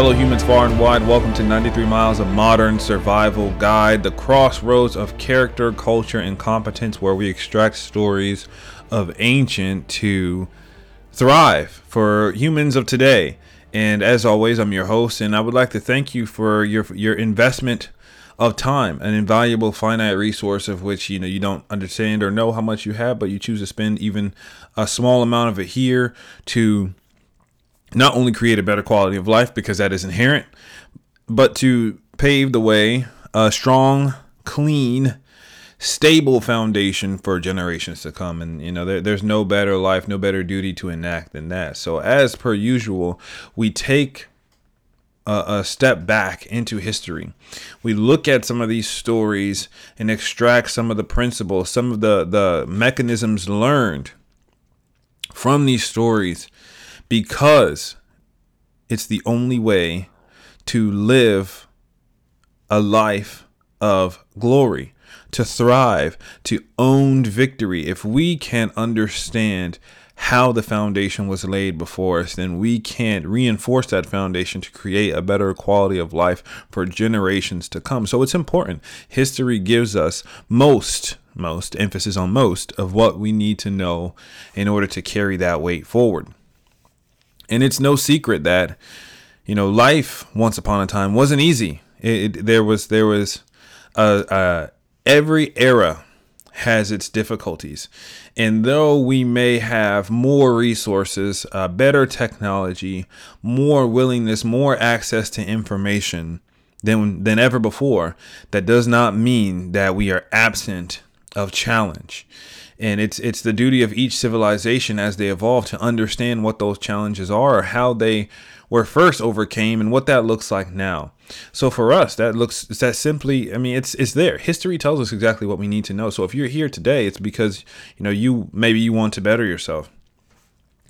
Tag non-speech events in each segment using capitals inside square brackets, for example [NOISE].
Fellow humans far and wide, welcome to 93 Miles of Modern Survival Guide, the crossroads of character, culture, and competence, where we extract stories of ancient to thrive for humans of today. And as always, I'm your host, and I would like to thank you for your your investment of time, an invaluable finite resource of which you know you don't understand or know how much you have, but you choose to spend even a small amount of it here to not only create a better quality of life because that is inherent, but to pave the way, a strong, clean, stable foundation for generations to come. And, you know, there, there's no better life, no better duty to enact than that. So, as per usual, we take a, a step back into history. We look at some of these stories and extract some of the principles, some of the, the mechanisms learned from these stories because it's the only way to live a life of glory, to thrive, to own victory. If we can't understand how the foundation was laid before us, then we can't reinforce that foundation to create a better quality of life for generations to come. So it's important. History gives us most, most emphasis on most of what we need to know in order to carry that weight forward. And it's no secret that, you know, life once upon a time wasn't easy. It, it, there was there was uh, uh, every era has its difficulties. And though we may have more resources, uh, better technology, more willingness, more access to information than, than ever before, that does not mean that we are absent of challenge and it's it's the duty of each civilization as they evolve to understand what those challenges are or how they were first overcame and what that looks like now. So for us, that looks that simply I mean it's it's there. History tells us exactly what we need to know. So if you're here today, it's because you know you maybe you want to better yourself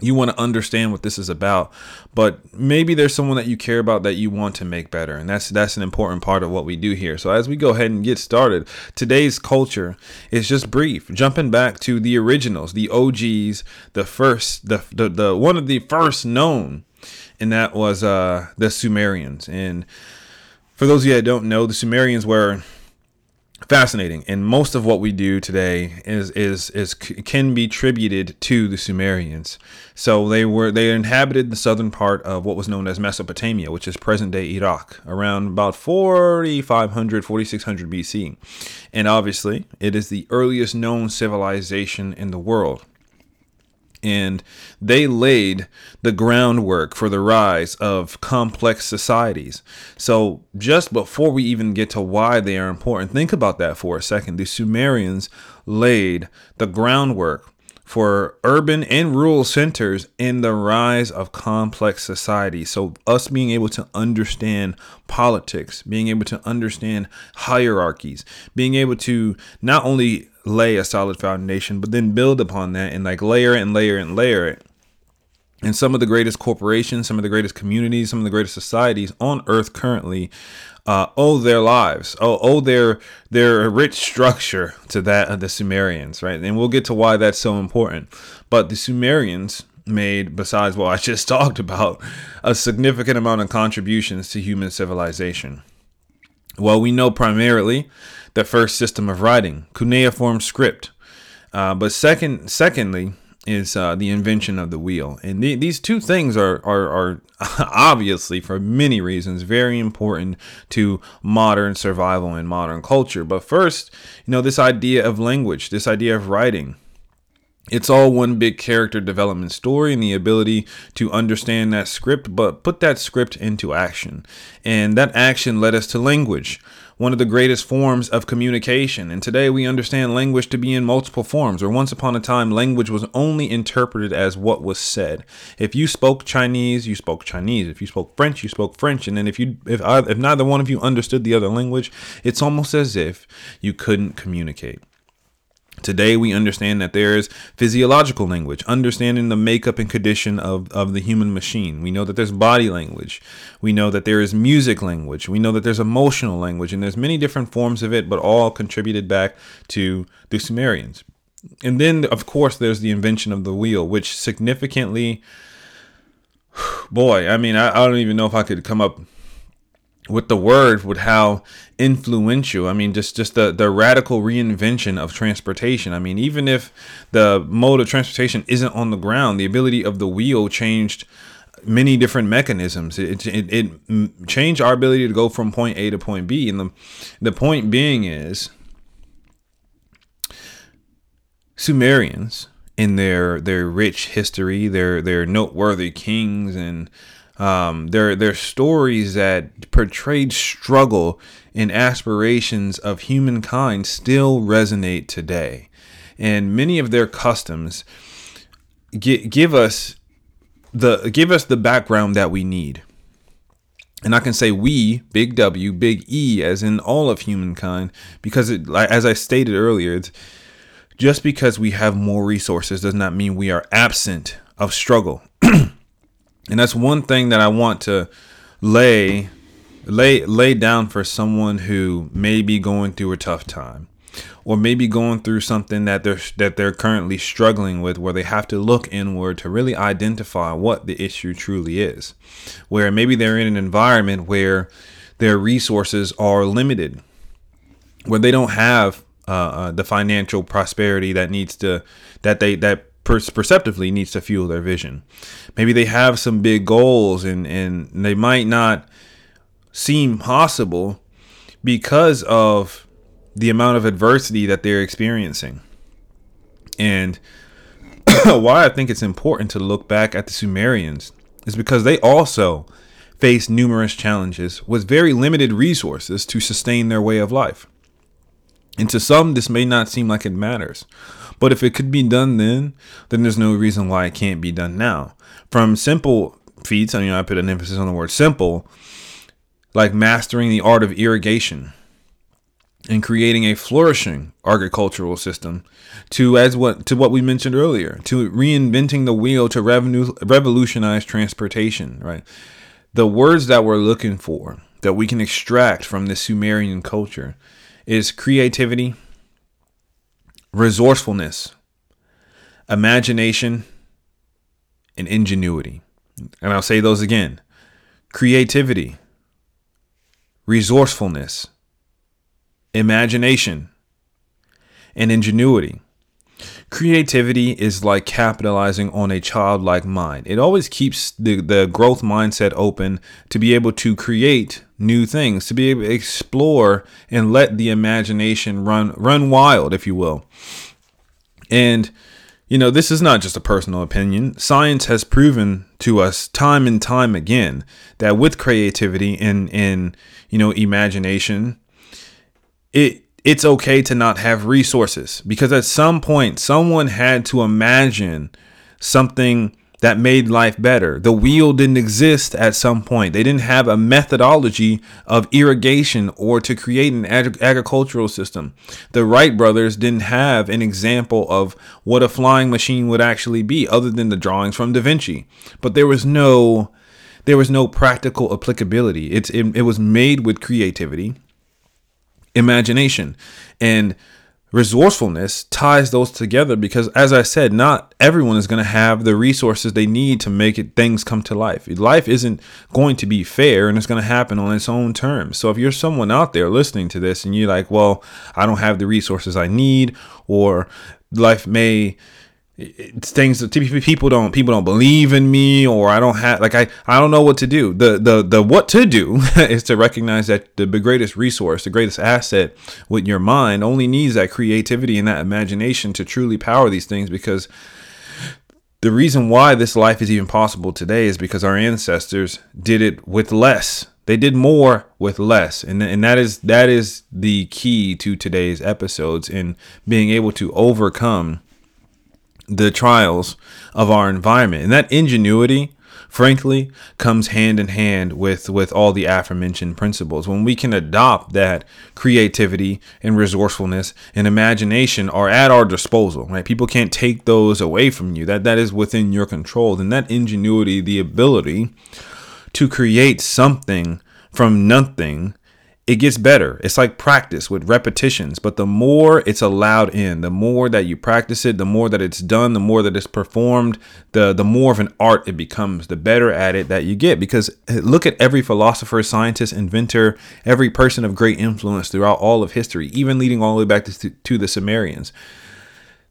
you want to understand what this is about but maybe there's someone that you care about that you want to make better and that's that's an important part of what we do here. So as we go ahead and get started today's culture is just brief. Jumping back to the originals the og's the first the the, the one of the first known and that was uh the sumerians. And for those of you that don't know the sumerians were fascinating. And most of what we do today is is is can be attributed to the Sumerians. So they were they inhabited the southern part of what was known as Mesopotamia which is present day Iraq around about 4500 4600 BC and obviously it is the earliest known civilization in the world and they laid the groundwork for the rise of complex societies. So, just before we even get to why they are important, think about that for a second. The Sumerians laid the groundwork for urban and rural centers in the rise of complex society. So, us being able to understand politics, being able to understand hierarchies, being able to not only lay a solid foundation, but then build upon that and like layer and layer and layer it. And some of the greatest corporations, some of the greatest communities, some of the greatest societies on earth currently uh, owe their lives, owe, owe their their rich structure to that of the Sumerians, right? And we'll get to why that's so important. But the Sumerians made, besides what I [LAUGHS] just talked about, a significant amount of contributions to human civilization. Well, we know primarily the first system of writing, cuneiform script. Uh, but second, secondly, is uh, the invention of the wheel, and the, these two things are, are are [LAUGHS] obviously, for many reasons, very important to modern survival and modern culture. But first, you know, this idea of language, this idea of writing, it's all one big character development story and the ability to understand that script, but put that script into action. And that action led us to language, one of the greatest forms of communication. And today we understand language to be in multiple forms, or once upon a time, language was only interpreted as what was said. If you spoke Chinese, you spoke Chinese. If you spoke French, you spoke French. And then if you, if, I, if neither one of you understood the other language, it's almost as if you couldn't communicate. Today, we understand that there is physiological language, understanding the makeup and condition of, of the human machine. We know that there's body language. We know that there is music language. We know that there's emotional language, and there's many different forms of it, but all contributed back to the Sumerians. And then, of course, there's the invention of the wheel, which significantly [SIGHS] boy, I mean, I, I don't even know if I could come up with the word with how influential i mean just just the the radical reinvention of transportation. I mean even if the mode of transportation isn't on the ground the ability of the wheel changed many different mechanisms. It, it, it changed our ability to go from point a to point b. And the the point being is sumerians in their their rich history their their noteworthy kings and um, they're stories that portrayed struggle and aspirations of humankind still resonate today. And many of their customs give, us the give us the background that we need. And I can say we, big W, big E, as in all of humankind, because it, as I stated earlier, just because we have more resources does not mean we are absent of struggle. [CLEARS THROAT] And that's one thing that I want to lay lay lay down for someone who may be going through a tough time or maybe going through something that they're that they're currently struggling with where they have to look inward to really identify what the issue truly is. Where maybe they're in an environment where their resources are limited where they don't have uh, uh, the financial prosperity that needs to that they that perceptively needs to fuel their vision. Maybe they have some big goals and, and they might not seem possible because of the amount of adversity that they're experiencing. And [CLEARS THROAT] why I think it's important to look back at the Sumerians is because they also faced numerous challenges with very limited resources to sustain their way of life. And to some, this may not seem like it matters. But if it could be done then, then there's no reason why it can't be done now. From simple feats, I mean, I put an emphasis on the word simple, like mastering the art of irrigation and creating a flourishing agricultural system to as what to what we mentioned earlier to reinventing the wheel to revenue revolutionize transportation right the words that we're looking for that we can extract from the sumerian culture is creativity resourcefulness, imagination, and ingenuity. And I'll say those again creativity, resourcefulness, imagination, and ingenuity. Creativity is like capitalizing on a childlike mind. It always keeps the, the growth mindset open to be able to create new things, to be able to explore and let the imagination run run wild, if you will. And you know, this is not just a personal opinion. Science has proven to us time and time again that with creativity and and you know imagination, it it's okay to not have resources because at some point someone had to imagine something that made life better. The wheel didn't exist at some point. They didn't have a methodology of irrigation or to create an ag- agricultural system. The Wright brothers didn't have an example of what a flying machine would actually be other than the drawings from Da Vinci. But there was no there was no practical applicability. It's it, it was made with creativity, imagination, and resourcefulness ties those together because as i said not everyone is going to have the resources they need to make it things come to life. Life isn't going to be fair and it's going to happen on its own terms. So if you're someone out there listening to this and you're like well i don't have the resources i need or life may it's things that people don't people don't believe in me or I don't have like I I don't know what to do. The the the what to do [LAUGHS] is to recognize that the greatest resource, the greatest asset with your mind only needs that creativity and that imagination to truly power these things because the reason why this life is even possible today is because our ancestors did it with less. They did more with less. And and that is that is the key to today's episodes in being able to overcome the trials of our environment. And that ingenuity, frankly, comes hand in hand with, with all the aforementioned principles. When we can adopt that creativity and resourcefulness and imagination are at our disposal, right? People can't take those away from you. That that is within your control. Then that ingenuity, the ability to create something from nothing it gets better. It's like practice with repetitions, but the more it's allowed in, the more that you practice it, the more that it's done, the more that it's performed, the the more of an art it becomes, the better at it that you get because eh, look at every philosopher, scientist, inventor, every person of great influence throughout all of history, even leading all the way back to, to the Sumerians.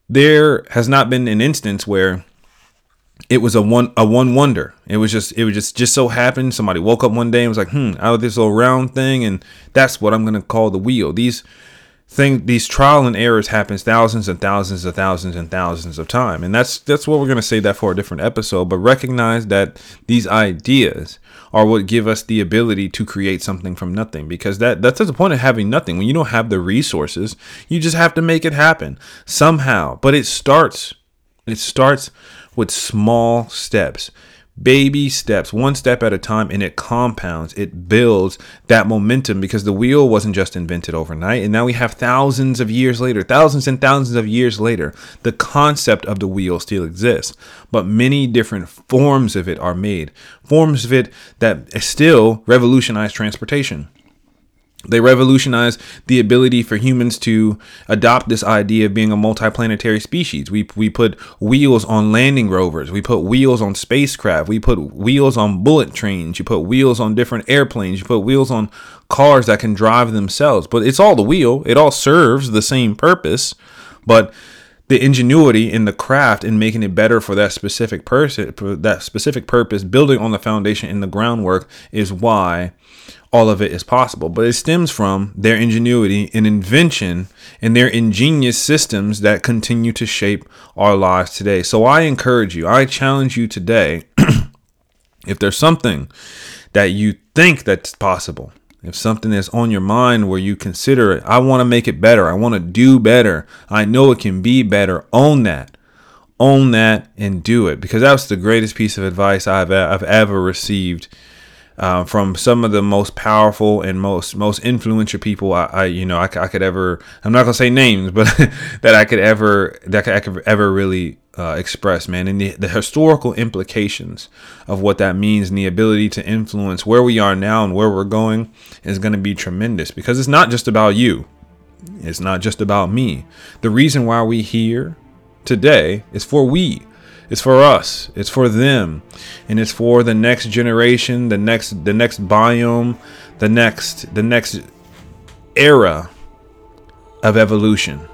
There has not been an instance where it was a one a one wonder. It was just it was just just so happened somebody woke up one day and was like, hmm, out of this little round thing, and that's what I'm gonna call the wheel. These thing these trial and errors happens thousands and thousands and thousands and thousands of time, and that's that's what we're gonna say that for a different episode. But recognize that these ideas are what give us the ability to create something from nothing because that that's the point of having nothing. When you don't have the resources, you just have to make it happen somehow. But it starts it starts with small steps, baby steps, one step at a time, and it compounds, it builds that momentum because the wheel wasn't just invented overnight. And now we have thousands of years later, thousands and thousands of years later, the concept of the wheel still exists, but many different forms of it are made, forms of it that still revolutionize transportation. They revolutionized the ability for humans to adopt this idea of being a multiplanetary species. We, we put wheels on landing rovers. We put wheels on spacecraft. We put wheels on bullet trains. You put wheels on different airplanes. You put wheels on cars that can drive themselves. But it's all the wheel. It all serves the same purpose. But the ingenuity in the craft in making it better for that specific person, for that specific purpose, building on the foundation in the groundwork is why all of it is possible. But it stems from their ingenuity and invention and their ingenious systems that continue to shape our lives today. So I encourage you, I challenge you today [CLEARS THROAT] if there's something that you think that's possible, if something is on your mind where you consider it, I want to make it better. I want to do better. I know it can be better. Own that. Own that and do it because that was the greatest piece of advice I've, I've ever received uh, from some of the most powerful and most most influential people I, I you know I, I, could ever I'm not gonna say names but [LAUGHS] that I could ever that I could ever really uh, express man. And the, the historical implications of what that means and the ability to influence where we are now and where we're going is going to be tremendous because it's not just about you. It's not just about me. The reason why we here today is for we it's for us. It's for them. And it's for the next generation, the next the next biome, the next the next era of evolution.